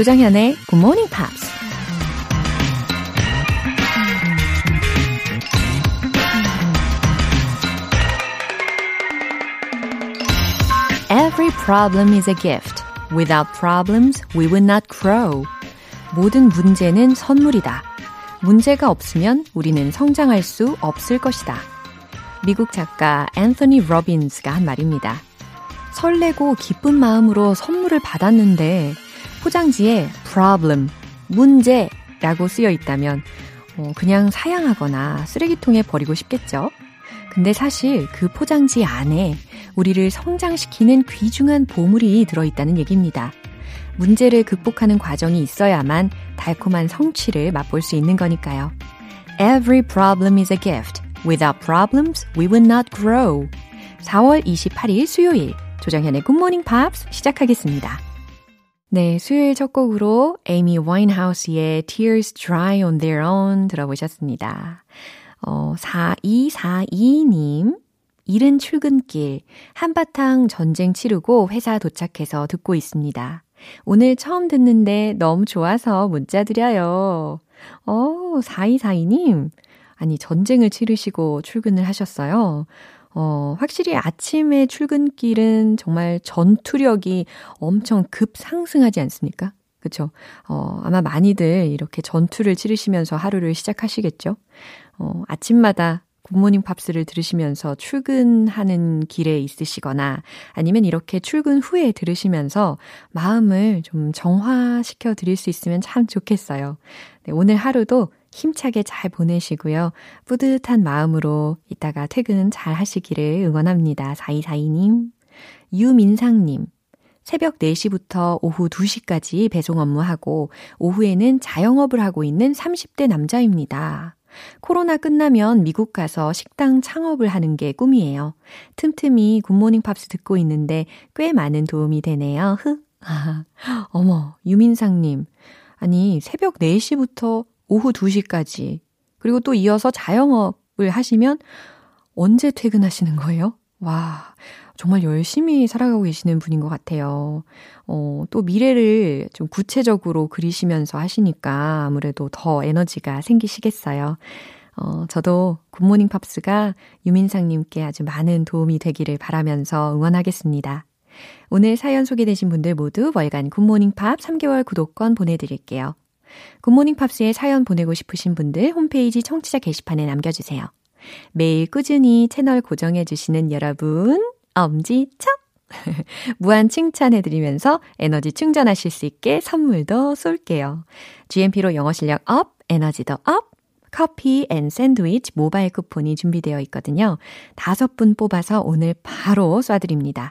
조정현의 Good Morning Pops. Every problem is a gift. Without problems, we would not grow. 모든 문제는 선물이다. 문제가 없으면 우리는 성장할 수 없을 것이다. 미국 작가 앤서니 로빈스가 한 말입니다. 설레고 기쁜 마음으로 선물을 받았는데 포장지에 problem, 문제라고 쓰여 있다면 어, 그냥 사양하거나 쓰레기통에 버리고 싶겠죠. 근데 사실 그 포장지 안에 우리를 성장시키는 귀중한 보물이 들어있다는 얘기입니다. 문제를 극복하는 과정이 있어야만 달콤한 성취를 맛볼 수 있는 거니까요. Every problem is a gift. Without problems, we would not grow. 4월 28일 수요일 조정현의 Morning Pops 시작하겠습니다. 네, 수요일 첫 곡으로 에이미 와인하우스의 Tears Dry on Their Own 들어보셨습니다. 어, 4242님, 이른 출근길, 한바탕 전쟁 치르고 회사 도착해서 듣고 있습니다. 오늘 처음 듣는데 너무 좋아서 문자 드려요. 어, 4242님. 아니, 전쟁을 치르시고 출근을 하셨어요. 어, 확실히 아침에 출근길은 정말 전투력이 엄청 급상승하지 않습니까? 그쵸? 어, 아마 많이들 이렇게 전투를 치르시면서 하루를 시작하시겠죠? 어, 아침마다 굿모닝 팝스를 들으시면서 출근하는 길에 있으시거나 아니면 이렇게 출근 후에 들으시면서 마음을 좀 정화시켜 드릴 수 있으면 참 좋겠어요. 네, 오늘 하루도 힘차게 잘 보내시고요. 뿌듯한 마음으로 이따가 퇴근 잘 하시기를 응원합니다. 4242님. 유민상님. 새벽 4시부터 오후 2시까지 배송 업무하고 오후에는 자영업을 하고 있는 30대 남자입니다. 코로나 끝나면 미국 가서 식당 창업을 하는 게 꿈이에요. 틈틈이 굿모닝 팝스 듣고 있는데 꽤 많은 도움이 되네요. 흐. 아, 어머, 유민상님. 아니, 새벽 4시부터 오후 2시까지. 그리고 또 이어서 자영업을 하시면 언제 퇴근하시는 거예요? 와, 정말 열심히 살아가고 계시는 분인 것 같아요. 어, 또 미래를 좀 구체적으로 그리시면서 하시니까 아무래도 더 에너지가 생기시겠어요. 어, 저도 굿모닝 팝스가 유민상님께 아주 많은 도움이 되기를 바라면서 응원하겠습니다. 오늘 사연 소개되신 분들 모두 월간 굿모닝 팝스 3개월 구독권 보내드릴게요. 굿모닝 팝스에 사연 보내고 싶으신 분들 홈페이지 청취자 게시판에 남겨주세요. 매일 꾸준히 채널 고정해주시는 여러분, 엄지척! 무한 칭찬해드리면서 에너지 충전하실 수 있게 선물도 쏠게요. GMP로 영어 실력 up, 에너지도 up! 커피 and 샌드위치 모바일 쿠폰이 준비되어 있거든요. 다섯 분 뽑아서 오늘 바로 쏴드립니다.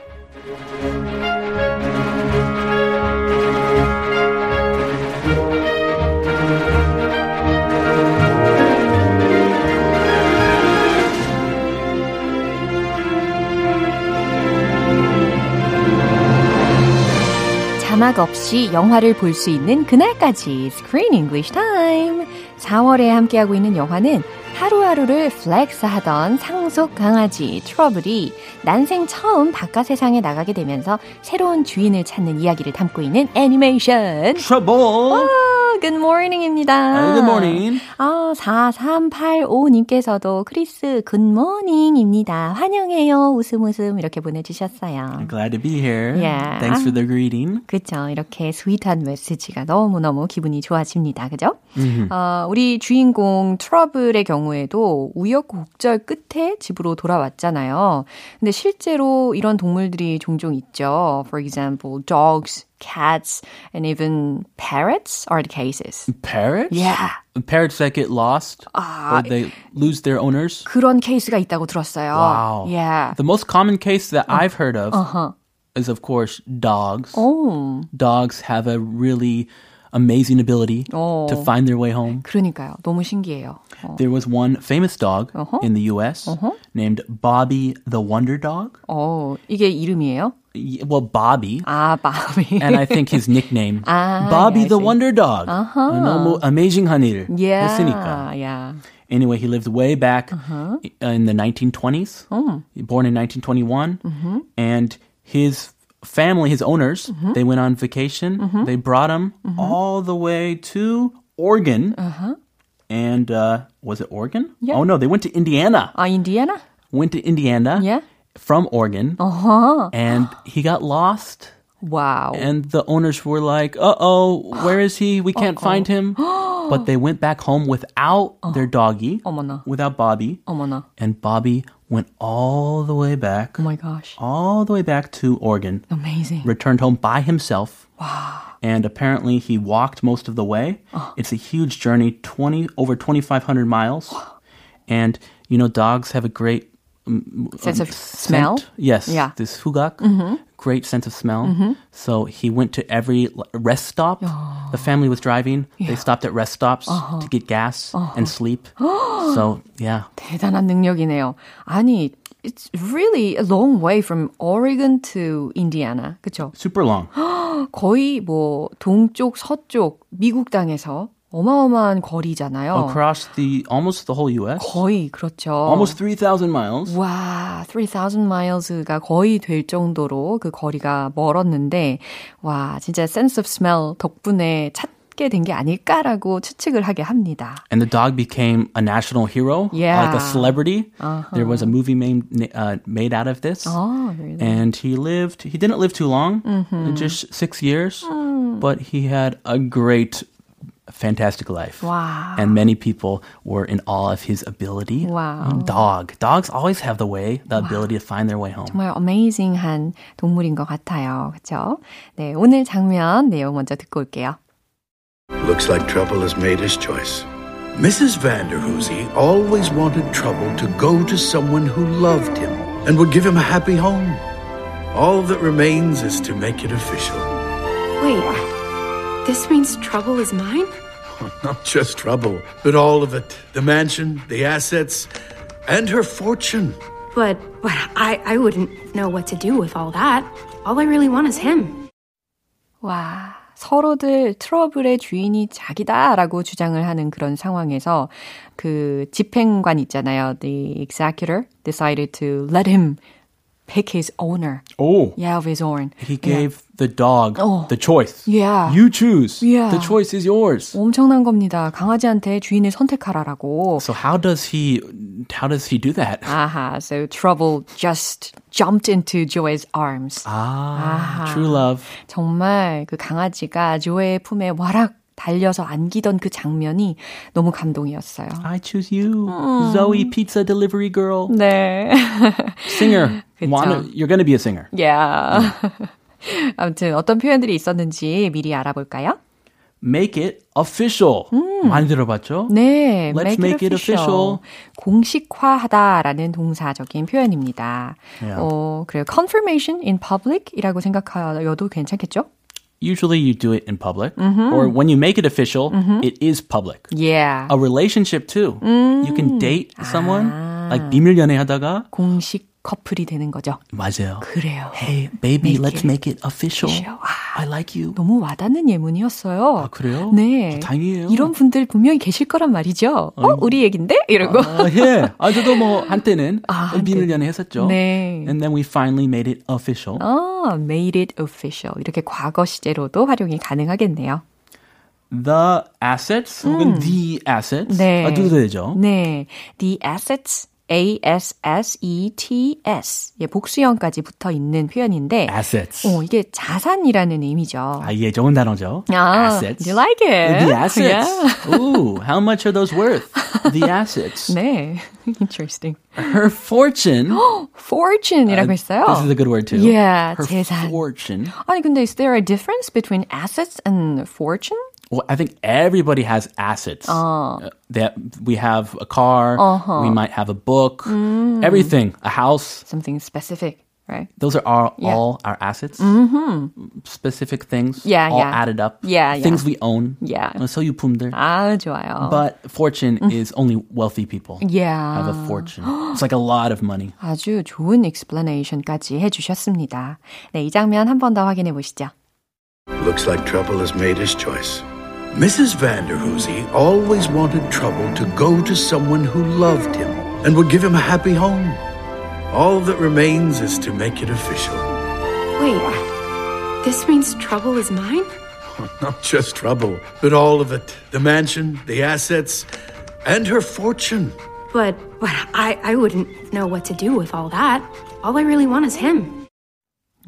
없이 영화를 볼 수 있는 그날까지 Screen English Time. 4월에 함께하고 있는 영화는 하루하루를 flex하던 상속 강아지 트러블이 난생 처음 바깥 세상에 나가게 되면서 새로운 주인을 찾는 이야기를 담고 있는 애니메이션. 트러블 good morning입니다. Good morning. 아, 4385님께서도 크리스, good morning입니다. 환영해요. 웃음 웃음 이렇게 보내주셨어요. Glad to be here. Yeah. Thanks for the greeting. 그쵸. 이렇게 sweet한 메시지가 너무너무 기분이 좋아집니다. 그죠? 어, 우리 주인공 트러블의 경우에도 우여곡절 끝에 집으로 돌아왔잖아요. 근데 실제로 이런 동물들이 종종 있죠. For example, dogs, cats, and even parrots are the cases. Parrots? Yeah. Parrots that get lost or they lose their owners. 그런 케이스가 있다고 들었어요. Wow. Yeah. The most common case that I've heard of is, of course, dogs. 오, Dogs have a really amazing ability Oh. to find their way home. 그러니까요. 너무 신기해요. 어, There was one famous dog in the U.S. named Bobby the Wonder Dog. 어, 이게 이름이에요? Y- Well, Bobby. 아, 바비. and I think his nickname, Ah, Bobby yeah, I the see. Wonder Dog. 너무 amazing 한 일. yeah. 했으니까. Yeah. Anyway, he lived way back Uh-huh. in the 1920s. Oh. Born in 1921. Mm-hmm. And his family, his owners, they went on vacation. Mm-hmm. They brought him all the way to Oregon. And uh, was it Oregon? Uh-huh. Yeah. Oh, no, they went to Indiana. 아, 인디애나? Went to Indiana Yeah. from Oregon. 어허. And he got lost. 와우. And the owners were like, uh oh, where is he? We can't find him. but they went back home without their doggy, 어머나. without Bobby. 어머나. And Bobby went all the way back, Oh my gosh. all the way back to Oregon, Amazing. returned home by himself. Wow. And apparently he walked most of the way. It's a huge journey, 20 over 2500 miles. And you know dogs have a great Sense um, of smell? scent. Yes. Yeah. Mm-hmm. This hugak. Great sense of smell. So he went to every l- rest stop. The family was driving. They stopped at rest stops Uh-huh. to get gas and sleep. so yeah. 대단한 능력이네요. 아니, it's really a long way from Oregon to Indiana. 그쵸? Super long. 거의 뭐 동쪽, 서쪽, 미국 땅에서 어마어마한 거리잖아요. Across the almost the whole US. 거의 그렇죠. Almost 3,000 miles. 와, 3,000 miles가 거의 될 정도로 그 거리가 멀었는데, 와, 진짜 sense of smell 덕분에 찾게 된 게 아닐까라고 추측을 하게 합니다. And the dog became a national hero, Yeah. like a celebrity. There was a movie made, uh, made out of this. 아, really? And he lived, he didn't live too long, just six years, but he had a great, fantastic life. Wow. And many people were in awe of his ability. Wow. Dog. Dogs always have the way, the ability to find their way home. 정말 어메이징한 동물인 것 같아요. 그렇죠? 네, 오늘 장면 내용 먼저 듣고 올게요. Looks like Trouble has made his choice. Mrs. Vanderhoosie always wanted Trouble to go to someone who loved him and would give him a happy home. All that remains is to make it official. Wait, this means trouble is mine? Not just Trouble, but all of it the mansion, the assets, and her fortune. But but I, I wouldn't know what to do with all that. All I really want is him. 와, 서로들 트러블의 주인이 자기다라고 주장을 하는 그런 상황에서 그 집행관 있잖아요. The executor decided to let him pick his owner. Oh. Yeah, of his own. He gave the dog Oh. the choice. Yeah. You choose. Yeah. The choice is yours. 엄청난 겁니다. 강아지한테 주인을 선택하라라고. So how does he how does he do that? Aha, so Trouble just jumped into Joey's arms. Ah, true love. 정말 그 강아지가 조의 품에 와락 달려서 안기던 그 장면이 너무 감동이었어요. I choose you, Zoe Pizza Delivery Girl, 네. singer. Wanna, you're gonna be a singer. yeah. 아무튼 어떤 표현들이 있었는지 미리 알아볼까요? Make it official. 많이 들어봤죠? 네, Let's make it official. 공식화하다라는 동사적인 표현입니다. 어, 그래요. confirmation in public이라고 생각하여도 괜찮겠죠? Usually you do it in public, or when you make it official, it is public. Yeah. A relationship too. You can date someone like 비밀 연애하다가 공식 커플이 되는 거죠. 맞아요. 그래요. Hey, baby, Make let's it make it official. official. I like you. 너무 와닿는 예문이었어요. 아, 그래요? 네. 어, 다행이에요. 이런 분들 분명히 계실 거란 말이죠. 어, 우리 얘긴데? 이러고. 아, 예. 아, 저도 뭐 한때는 아. 비밀 연애 했었죠. 네. And then we finally made it official. 어, made it official. 이렇게 과거 시제로도 활용이 가능하겠네요. the assets 혹은 the assets 네. 아, 두 되죠. 네. The assets A-S-S-E-T-S. 예, 복수형까지 붙어 있는 표현인데. assets. 어, 이게 자산이라는 의미죠. 아, 예, 좋은 단어죠. 아, assets. you like it? The assets. Yeah. Ooh, how much are those worth? The assets. 네. Interesting. Her fortune. Fortune이라고 했어요. This is a good word too. Yeah, Her 재산. fortune. 아니, 근데 is there a difference between assets and fortune? Well, I think everybody has assets. Uh, that we have a car, we might have a book, everything, a house. Something specific, right? Those are all, Yeah. all our assets. Specific things, Yeah, all yeah. added up. Yeah, yeah. Things we own. Yeah. 어, 소유품들. 아, 좋아요. But fortune is only wealthy people yeah. have a fortune. It's like a lot of money. 아주 좋은 explanation까지 해주셨습니다. 네, 이 장면 한 번 더 확인해 보시죠. Looks like trouble has made his choice. Mrs. Vanderhoosie always wanted trouble to go to someone who loved him and would give him a happy home. All that remains is to make it official. Wait, uh, this means trouble is mine? Not just trouble, but all of it. The mansion, the assets, and her fortune. But but I I wouldn't know what to do with all that. All I really want is him.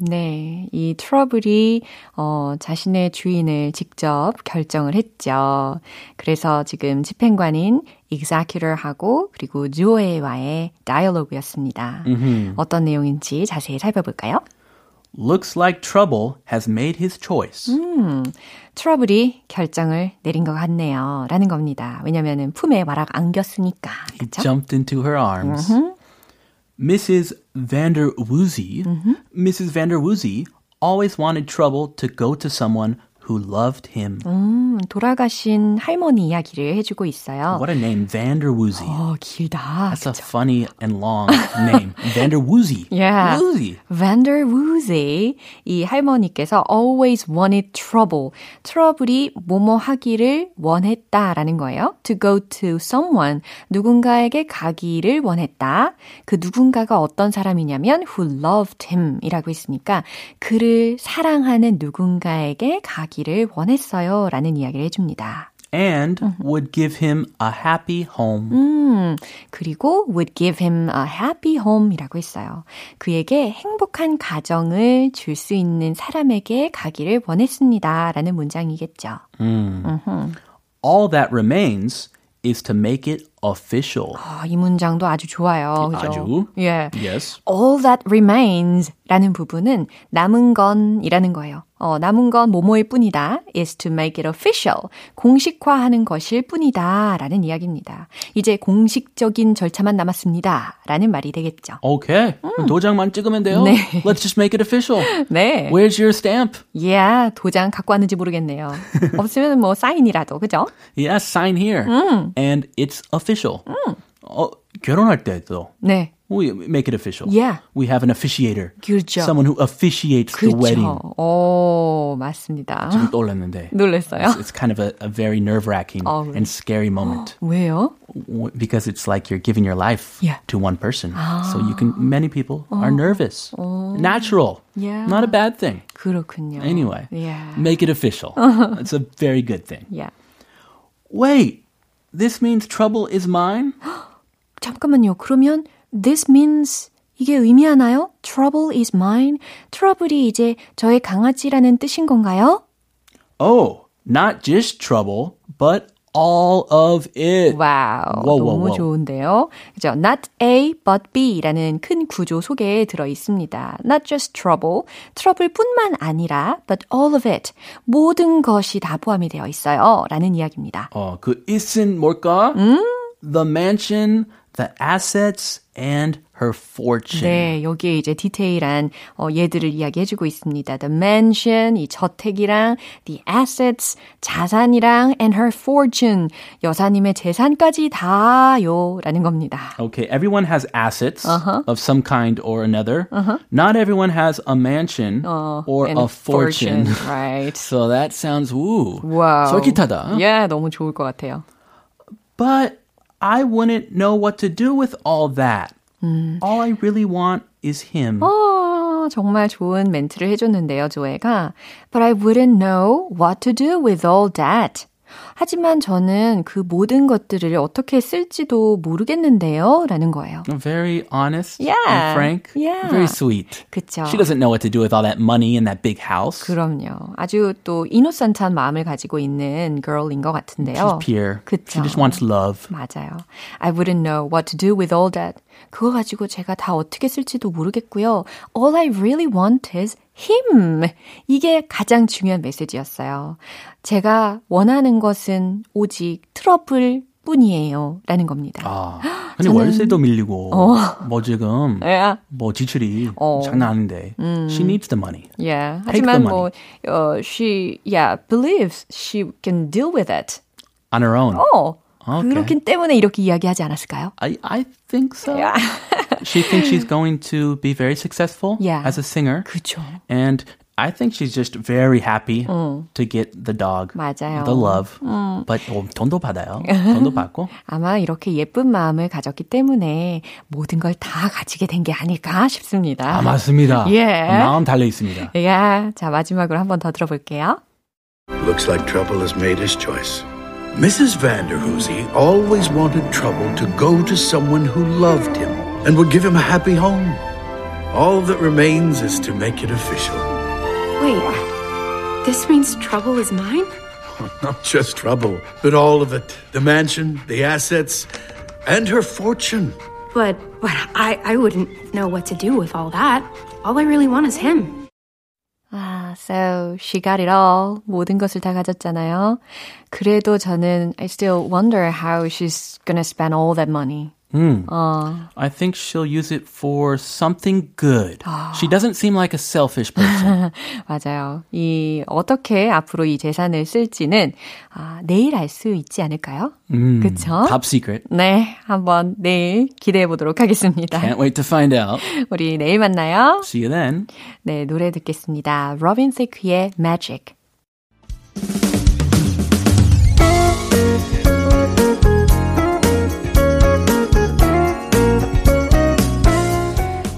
네, 이 트러블이 어, 자신의 주인을 직접 결정을 했죠. 그래서 지금 집행관인 executor하고 그리고 조에와의 다이얼로그였습니다. 어떤 내용인지 자세히 살펴볼까요? Looks like trouble has made his choice. 트러블이 결정을 내린 것 같네요. 라는 겁니다. 왜냐면은 품에 와락 안겼으니까. He 그쵸? jumped into her arms. Mrs. Vander Woozy, Mrs. Mm-hmm. Vander Woozy always wanted trouble to go to someone who loved him. 음, 돌아가신 할머니 이야기를 해주고 있어요. What a name, Vander Woozy. 어, 길다. That's a funny and long name. Vander Woozy. Yeah. Woozy. Vander Woozy 이 할머니께서 always wanted trouble. 트러블이 뭐뭐 하기를 원했다라는 거예요. To go to someone. 누군가에게 가기를 원했다. 그 누군가가 어떤 사람이냐면 who loved him 이라고 했으니까 그를 사랑하는 누군가에게 가기 를 원했어요. 라는 이야기를 해줍니다. And would give him a happy home. 음, 그리고 would give him a happy home이라고 했어요. 그에게 행복한 가정을 줄 수 있는 사람에게 가기를 원했습니다. 라는 문장이겠죠. All that remains is to make it official. 아, 이 문장도 아주 좋아요. 그죠? 아주? 예. Yes. All that remains 라는 부분은 남은 건이라는 거예요. 어, 남은 건 뭐뭐일 뿐이다. is to make it official. 공식화하는 것일 뿐이다. 라는 이야기입니다. 이제 공식적인 절차만 남았습니다. 라는 말이 되겠죠. Okay. 도장만 찍으면 돼요. 네. Let's just make it official. 네. Where's your stamp? yeah, 도장 갖고 왔는지 모르겠네요. 없으면 뭐 사인이라도, 그죠? Yeah, sign here. And it's official. 어, 결혼할 때도 네. we make it official. Yeah. We have an officiator. 그렇죠. Someone who officiates the wedding. 그렇죠. 오, 맞습니다. 좀 떠올랐는데. 놀랐어요. It's, it's kind of a, a very nerve-wracking 어, 그래. and scary moment 왜요? w- because it's like you're giving your life Yeah. to one person. So you can. Many people are nervous. Natural. Yeah. Not a bad thing. 그렇군요. Anyway, Yeah. make it official. It's a very good thing. Yeah. Wait, this means trouble is mine? 잠깐만요. 그러면 this means 이게 의미하나요? Trouble is mine. 트러블이 이제 저의 강아지라는 뜻인 건가요? Oh, not just trouble, but all of it. Wow. Whoa, 너무 whoa. 좋은데요. 그죠? Not A, but B라는 큰 구조 속에 들어 있습니다. Not just trouble. 트러블뿐만 아니라, but all of it. 모든 것이 다 포함이 되어 있어요. 라는 이야기입니다. 어, 그 is은 뭘까? The mansion, the assets, and her fortune. 네, 여기에 이제 디테일한 어, 예들을 이야기해주고 있습니다. The mansion, 이 저택이랑 the assets, 자산이랑 and her fortune, 여사님의 재산까지 다요라는 겁니다. Okay, everyone has assets of some kind or another. Not everyone has a mansion or And a fortune. right? So that sounds woo. 와우. 솔깃하다. 예, 너무 좋을 것 같아요. But I wouldn't know what to do with all that. All I really want is him. 어, 정말 좋은 멘트를 해줬는데요, 조애가. But I wouldn't know what to do with all that. 하지만 저는 그 모든 것들을 어떻게 쓸지도 모르겠는데요. 라는 거예요. Very honest Yeah. and frank. Yeah. Very sweet. 그쵸. She doesn't know what to do with all that money in that big house. 그럼요. 아주 또 이노센트한 마음을 가지고 있는 girl인 것 같은데요. She's pure. 그쵸. She just wants love. 맞아요. I wouldn't know what to do with all that. 그거 가지고 제가 다 어떻게 쓸지도 모르겠고요. All I really want is him. 이게 가장 중요한 메시지였어요. 제가 원하는 것은 오직 트러블 뿐이에요. 라는 겁니다. 아, 근데 월세도 밀리고 뭐 지금 Yeah. 뭐 지출이 어. 장난 아닌데 she needs the money. Yeah. 하지만. 뭐, 어, she, yeah, believes she can deal with it. On her own. 어. Okay. 그렇기 때문에 이렇게 이야기하지 않았을까요? I I think so. she thinks she's going to be very successful Yeah. as a singer. 그죠. And I think she's just very happy to get the dog, 맞아요. the love. But 어, 돈도 받아요. 돈도 받고. 아마 이렇게 예쁜 마음을 가졌기 때문에 모든 걸 다 가지게 된 게 아닐까 싶습니다. 아 맞습니다. 예. 마음 달려 있습니다. 야, 자 마지막으로 한 번 더 들어볼게요. Looks like trouble has made his choice. Mrs. Vanderhoosie always wanted trouble to go to someone who loved him and would give him a happy home. All that remains is to make it official. Wait, this means trouble is mine? Not just trouble, but all of it the mansion, the assets, and her fortune. But but I, I wouldn't know what to do with all that. All I really want is him. 아, so she got it all. 모든 것을 다 가졌잖아요. 그래도 저는 I still wonder how she's gonna spend all that money. 어, I think she'll use it for something good. She doesn't seem like a selfish person. 맞아요. 이 어떻게 앞으로 이 재산을 쓸지는 아, 내일 알 수 있지 않을까요? 그쵸? Top secret. 네, 한번 내일 기대해 보도록 하겠습니다. Can't wait to find out. 우리 내일 만나요. See you then. 네, 노래 듣겠습니다. 로빈 세크의 Magic.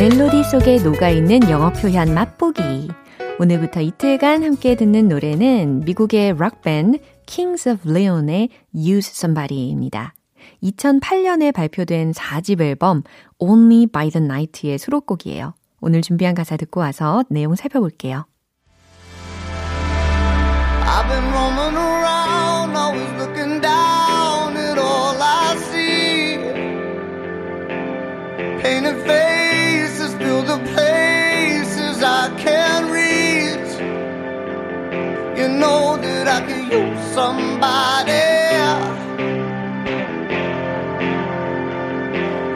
멜로디 속에 녹아있는 영어 표현 맛보기 오늘부터 이틀간 함께 듣는 노래는 미국의 락밴드 Kings of Leon의 Use Somebody입니다. 2008년에 발표된 4집 앨범 Only by the Night의 수록곡이에요. 오늘 준비한 가사 듣고 와서 내용 살펴볼게요. I've been roaming around, always looking down at all I see. Painted faces know that I could use somebody.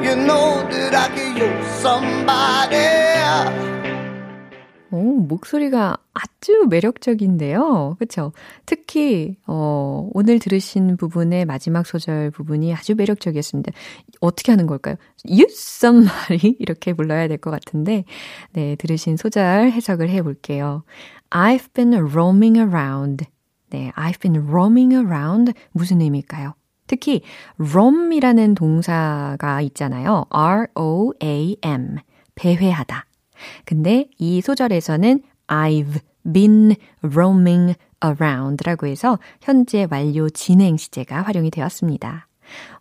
You know that I could use somebody. 오, 목소리가 아주 매력적인데요. 그쵸? 특히, 어, 오늘 들으신 부분의 마지막 소절 부분이 아주 매력적이었습니다. 어떻게 하는 걸까요? Somebody 이렇게 불러야 될 것 같은데, 네, 들으신 소절 해석을 해 볼게요. I've been roaming around. 네, I've been roaming around. 무슨 의미일까요? 특히, roam이라는 동사가 있잖아요. R-O-A-M. 배회하다. 근데 이 소절에서는 I've been roaming around 라고 해서 현재 완료 진행 시제가 활용이 되었습니다.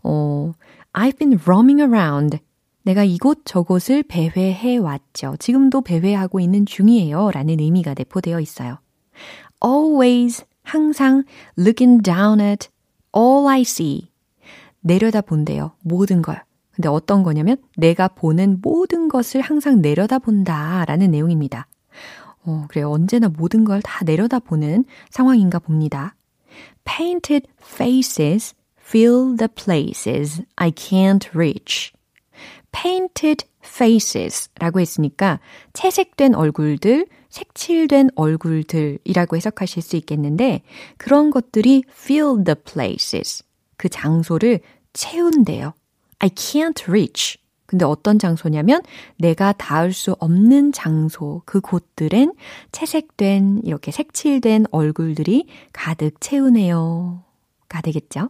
어, I've been roaming around. 내가 이곳 저곳을 배회해 왔죠. 지금도 배회하고 있는 중이에요. 라는 의미가 내포되어 있어요. Always, 항상 looking down at all I see. 내려다 본대요. 모든 걸. 근데 어떤 거냐면 내가 보는 모든 것을 항상 내려다 본다 라는 내용입니다. 어, 그래요. 언제나 모든 걸 다 내려다 보는 상황인가 봅니다. Painted faces fill the places I can't reach. painted faces 라고 했으니까 채색된 얼굴들, 색칠된 얼굴들이라고 해석하실 수 있겠는데 그런 것들이 fill the places. 그 장소를 채운대요. I can't reach. 근데 어떤 장소냐면 내가 닿을 수 없는 장소, 그 곳들엔 채색된, 이렇게 색칠된 얼굴들이 가득 채우네요. 가 되겠죠?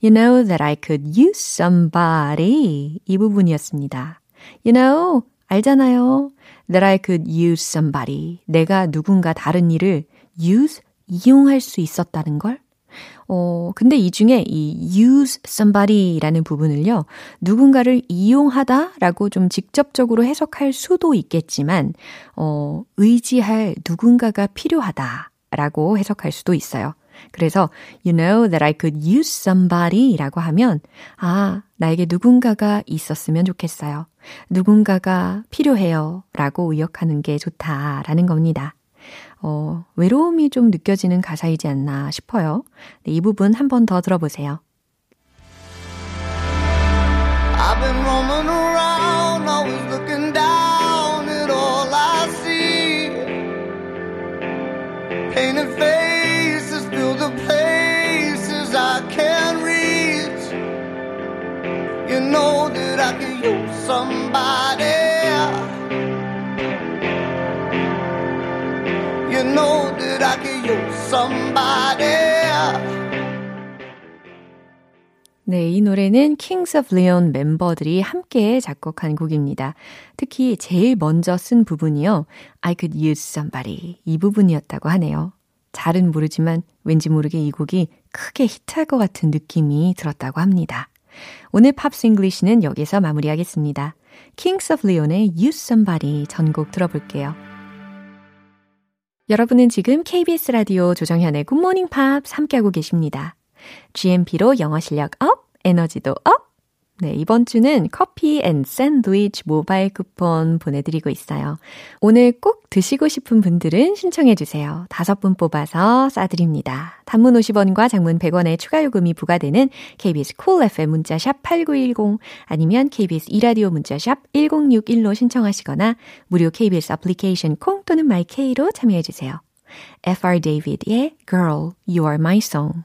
You know that I could use somebody. 이 부분이었습니다. You know, 알잖아요. That I could use somebody. 내가 누군가 다른 일을 use, 이용할 수 있었다는 걸 어, 근데 이 중에 이 use somebody라는 부분을요, 누군가를 이용하다 라고 좀 직접적으로 해석할 수도 있겠지만, 어, 의지할 누군가가 필요하다 라고 해석할 수도 있어요. 그래서, you know that I could use somebody 라고 하면, 아, 나에게 누군가가 있었으면 좋겠어요. 누군가가 필요해요. 라고 의역하는 게 좋다라는 겁니다. 어, 외로움이 좀 느껴지는 가사이지 않나 싶어요. 네, 이 부분 한 번 더 들어보세요. I've been roaming around, always looking down at all I see. Painted faces fill the places I can't reach. You know that I could use somebody. 네, 이 노래는 Kings of Leon 멤버들이 함께 작곡한 곡입니다. 특히 제일 먼저 쓴 부분이요. I could use somebody. 이 부분이었다고 하네요. 잘은 모르지만 왠지 모르게 이 곡이 크게 히트할 것 같은 느낌이 들었다고 합니다. 오늘 Pops English는 여기서 마무리하겠습니다. Kings of Leon의 Use Somebody 전곡 들어볼게요. 여러분은 지금 KBS 라디오 조정현의 Good Morning Pops 함께하고 계십니다. GMP로 영어 실력 up, 에너지도 up! 네, 이번 주는 커피 and 샌드위치 모바일 쿠폰 보내드리고 있어요. 오늘 꼭 드시고 싶은 분들은 신청해주세요. 다섯 분 뽑아서 쏴드립니다. 단문 50원과 장문 100원의 추가 요금이 부과되는 KBS Cool FM 문자샵 8910 아니면 KBS 이라디오 문자샵 1061로 신청하시거나 무료 KBS 애플리케이션 콩 또는 my K로 참여해주세요. FR David의 Girl, You Are My Song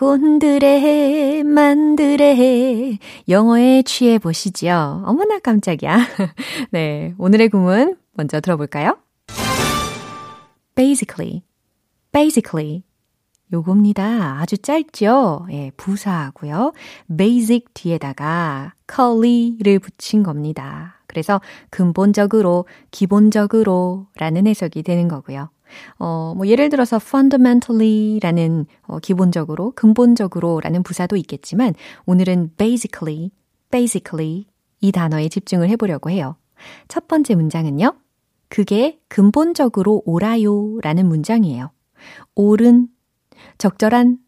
곤드레 만드레 영어에 취해 보시죠. 어머나 깜짝이야. 네, 오늘의 구문 먼저 들어볼까요? basically, basically. 요겁니다. 아주 짧죠? 예, 부사하고요. basic 뒤에다가 curly를 붙인 겁니다. 그래서 근본적으로, 기본적으로 라는 해석이 되는 거고요. 어, 뭐 예를 들어서 fundamentally라는 어, 기본적으로, 근본적으로 라는 부사도 있겠지만 오늘은 basically, basically 이 단어에 집중을 해보려고 해요. 첫 번째 문장은요. 그게 근본적으로 옳아요 라는 문장이에요. 옳은, 적절한,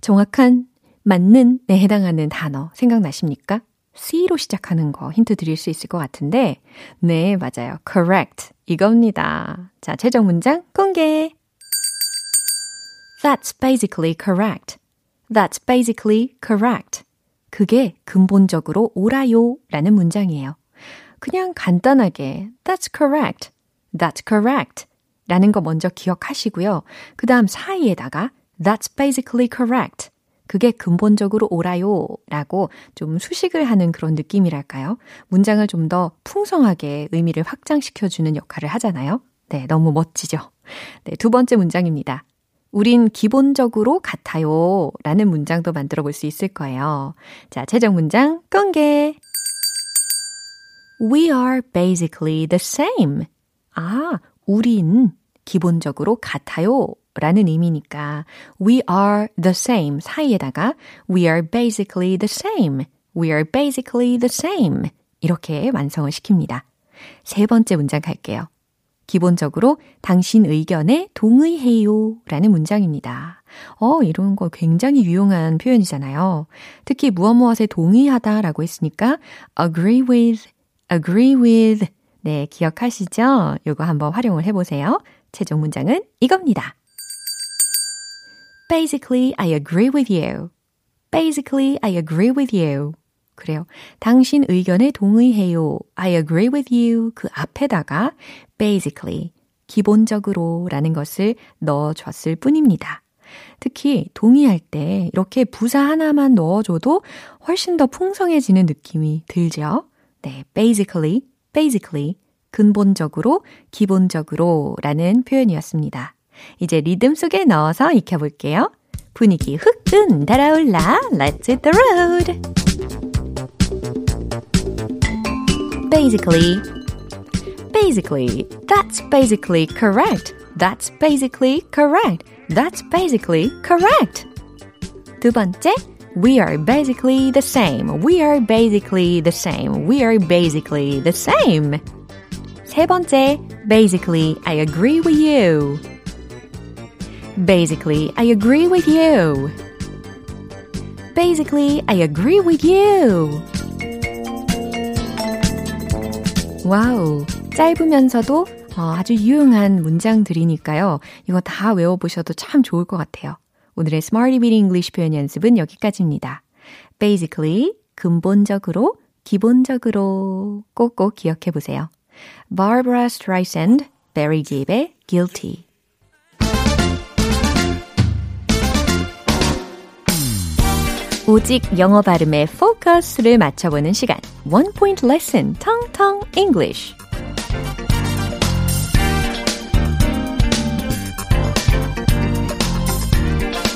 정확한, 맞는 에 해당하는 단어 생각나십니까? C로 시작하는 거 힌트 드릴 수 있을 것 같은데, 네, 맞아요. correct. 이겁니다. 자, 최종 문장 공개. That's basically correct. That's basically correct. 그게 근본적으로 옳아요 라는 문장이에요. 그냥 간단하게 That's correct. That's correct. 라는 거 먼저 기억하시고요. 그 다음 사이에다가 That's basically correct. 그게 근본적으로 옳아요. 라고 좀 수식을 하는 그런 느낌이랄까요? 문장을 좀 더 풍성하게 의미를 확장시켜주는 역할을 하잖아요. 네, 너무 멋지죠? 네, 두 번째 문장입니다. 우린 기본적으로 같아요. 라는 문장도 만들어 볼 수 있을 거예요. 자, 최종 문장 공개. We are basically the same. 아, 우린 기본적으로 같아요. 라는 의미니까 we are the same 사이에다가 we are basically the same. We are basically the same. 이렇게 완성을 시킵니다. 세 번째 문장 갈게요. 기본적으로 당신 의견에 동의해요 라는 문장입니다. 어, 이런 거 굉장히 유용한 표현이잖아요. 특히 무엇 무엇에 동의하다 라고 했으니까 agree with, agree with. 네, 기억하시죠? 요거 한번 활용을 해보세요. 최종 문장은 이겁니다. Basically, I agree with you. Basically, I agree with you. 그래요. 당신 의견에 동의해요. I agree with you. 그 앞에다가 basically, 기본적으로 라는 것을 넣어줬을 뿐입니다. 특히 동의할 때 이렇게 부사 하나만 넣어줘도 훨씬 더 풍성해지는 느낌이 들죠. 네, basically, basically, 근본적으로, 기본적으로 라는 표현이었습니다. 이제 리듬 속에 넣어서 익혀볼게요. 분위기 흑은 달아올라. Let's hit the road. Basically, basically, that's basically correct. That's basically correct. That's basically correct. 두 번째, we are basically the same. We are basically the same. We are basically the same. 세 번째, basically, I agree with you. Basically, I agree with you. Basically, I agree with you. 와우. 짧으면서도 아주 유용한 문장들이니까요. 이거 다 외워보셔도 참 좋을 것 같아요. 오늘의 Smarty Beat English 표현 연습은 여기까지입니다. Basically, 근본적으로, 기본적으로 꼭꼭 기억해 보세요. Barbara Streisand, Barry Gibb의 Guilty. 오직 영어 발음의 포커스를 맞춰보는 시간. One Point Lesson, 텅텅 English.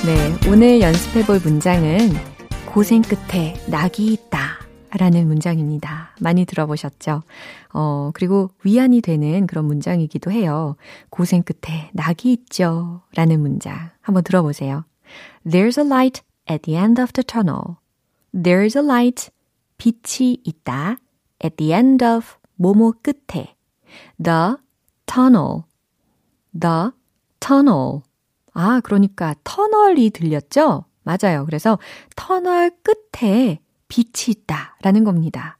네, 오늘 연습해볼 문장은 고생 끝에 낙이 있다. 라는 문장입니다. 많이 들어보셨죠? 어, 그리고 위안이 되는 그런 문장이기도 해요. 고생 끝에 낙이 있죠. 라는 문장. 한번 들어보세요. There's a light at the end of the tunnel. There's a light. 빛이 있다. At the end of 뭐뭐 끝에. The tunnel. The tunnel. 아, 그러니까 터널이 들렸죠? 맞아요. 그래서 터널 끝에 빛이 있다라는 겁니다.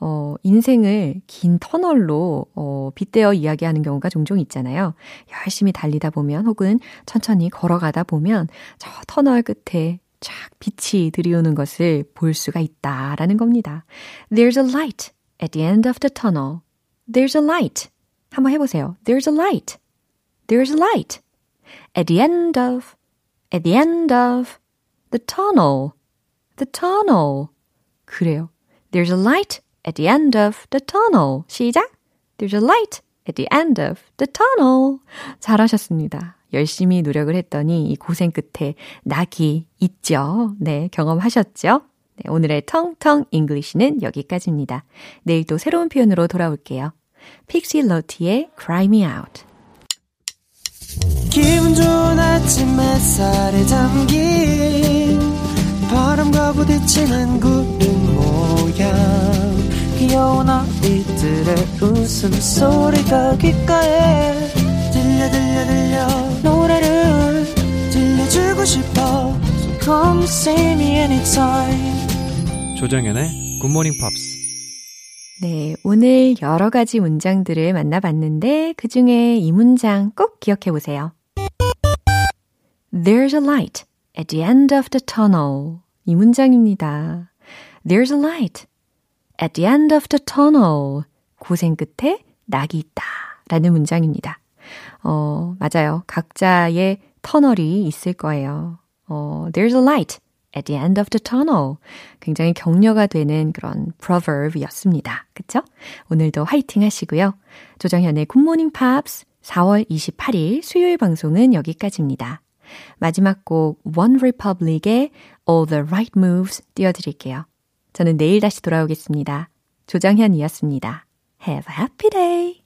어, 인생을 긴 터널로 어, 빗대어 이야기하는 경우가 종종 있잖아요. 열심히 달리다 보면 혹은 천천히 걸어가다 보면 저 터널 끝에 쫙 빛이 들이오는 것을 볼 수가 있다라는 겁니다. There's a light at the end of the tunnel. There's a light. 한번 해보세요. There's a light. There's a light. At the end of, at the end of the tunnel. The tunnel. 그래요. There's a light at the end of the tunnel. 시작. There's a light at the end of the tunnel. 잘하셨습니다. 열심히 노력을 했더니 이 고생 끝에 낙이 있죠. 네, 경험하셨죠? 네, 오늘의 텅텅 English는 여기까지입니다. 내일 또 새로운 표현으로 돌아올게요. Pixie Lott의 Cry Me Out. 기분 좋은 아침 햇살에 담긴 바람과 부딪히는 구름 모양 귀여운 아이들의 웃음소리가 귓가에 come see me anytime 조정연의 굿모닝 팝스 네, 오늘 여러 가지 문장들을 만나봤는데 그 중에 이 문장 꼭 기억해 보세요. There's a light at the end of the tunnel. 이 문장입니다. There's a light at the end of the tunnel. 고생 끝에 낙이 있다. 라는 문장입니다. 어, 맞아요. 각자의 터널이 있을 거예요. 어, there's a light at the end of the tunnel. 굉장히 격려가 되는 그런 proverb이었습니다. 그쵸? 오늘도 화이팅 하시고요. 조정현의 굿모닝 팝스 4월 28일 수요일 방송은 여기까지입니다. 마지막 곡 One Republic의 All the Right Moves 띄워드릴게요. 저는 내일 다시 돌아오겠습니다. 조정현이었습니다. Have a happy day!